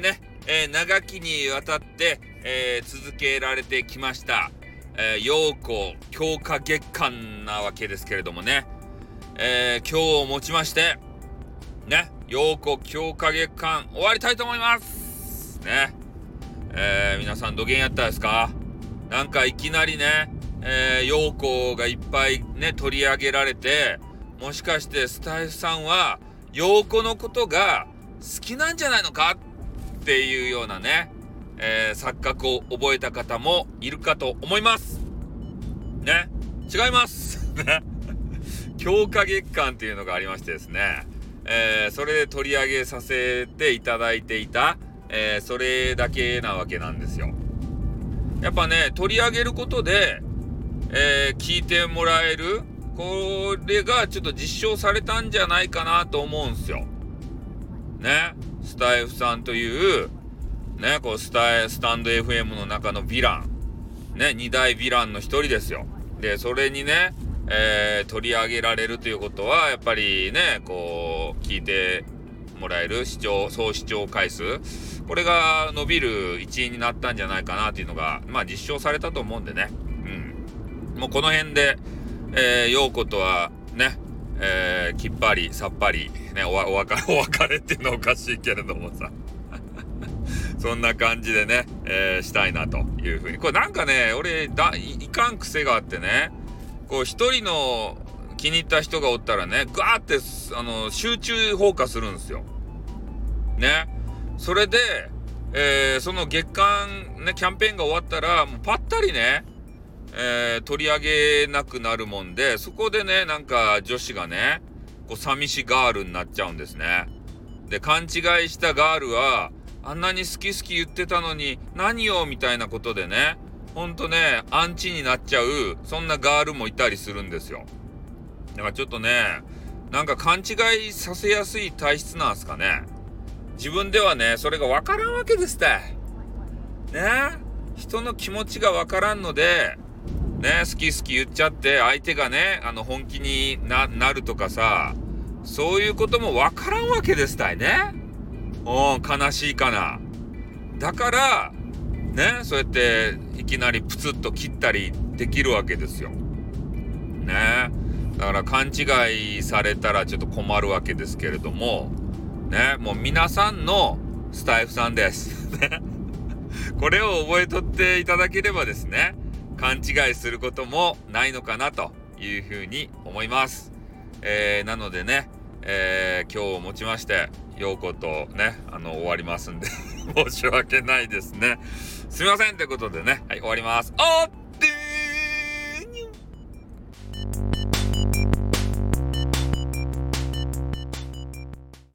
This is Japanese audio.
ねえ長きにわたって、えー、続けられてきました、えー、陽光強化月間なわけですけれどもね、えー、今日をもちまして、ね、陽光強化月間終わりたいと思います。ね。えー、皆さんどげんやったですか？なんかいきなりね、えー、陽光がいっぱいね、取り上げられて、もしかしてスタイフさんは、陽子のことが好きなんじゃないのか？っていうようなね、えー、錯覚を覚えた方もいるかと思います。ね？違います。強化月間っていうのがありましてですね、えー、それで取り上げさせていただいていた、えー、それだけなわけなんですよ。やっぱね、取り上げることで、えー、聞いてもらえる、これがちょっと実証されたんじゃないかなと思うんすよ。ね？スタイフさんという、ね、こうスタスタンド FM の中のヴィラン。ね、二大ヴィランの一人ですよ。で、それにね、えー、取り上げられるということは、やっぱりね、こう、聞いてもらえる視聴、総視聴回数、これが伸びる一因になったんじゃないかなっていうのが、まあ実証されたと思うんでね。うん。もうこの辺で、えー、陽子とはね、えー、きっぱり、さっぱり、ね、おお別れ、お別れっていうのはおかしいけれどもさ。そんな感じでね、えー、したいなというふうに。これなんかね、俺、だい、いかん癖があってね、こう一人の気に入った人がおったらね、ガーって、あの、集中放火するんですよ。ね。それで、えー、その月間、ね、キャンペーンが終わったら、もうパッタリね、えー、取り上げなくなるもんで、そこでね、なんか女子がね、こう寂しガールになっちゃうんですね。で、勘違いしたガールは、あんなに好き好き言ってたのに、何よみたいなことでね、ほんとね、アンチになっちゃう、そんなガールもいたりするんですよ。だからちょっとね、なんか勘違いさせやすい体質なんすかね。自分ではね、それがわからんわけですって。ね？人の気持ちがわからんので、ね、好き好き言っちゃって相手がね、あの本気になるとかさ、そういうこともわからんわけですたいね。うん、悲しいかな。だから、ね、そうやっていきなりプツッと切ったりできるわけですよ。ね。だから勘違いされたらちょっと困るわけですけれども、ね、もう皆さんのスタイフさんです。これを覚えとっていただければですね、勘違いすることもないのかなというふうに思います。えー、なのでね、えー、今日をもちまして、ようことね、あの、終わりますんで 申し訳ないですね。すみませんということでね、はい、終わります。おっ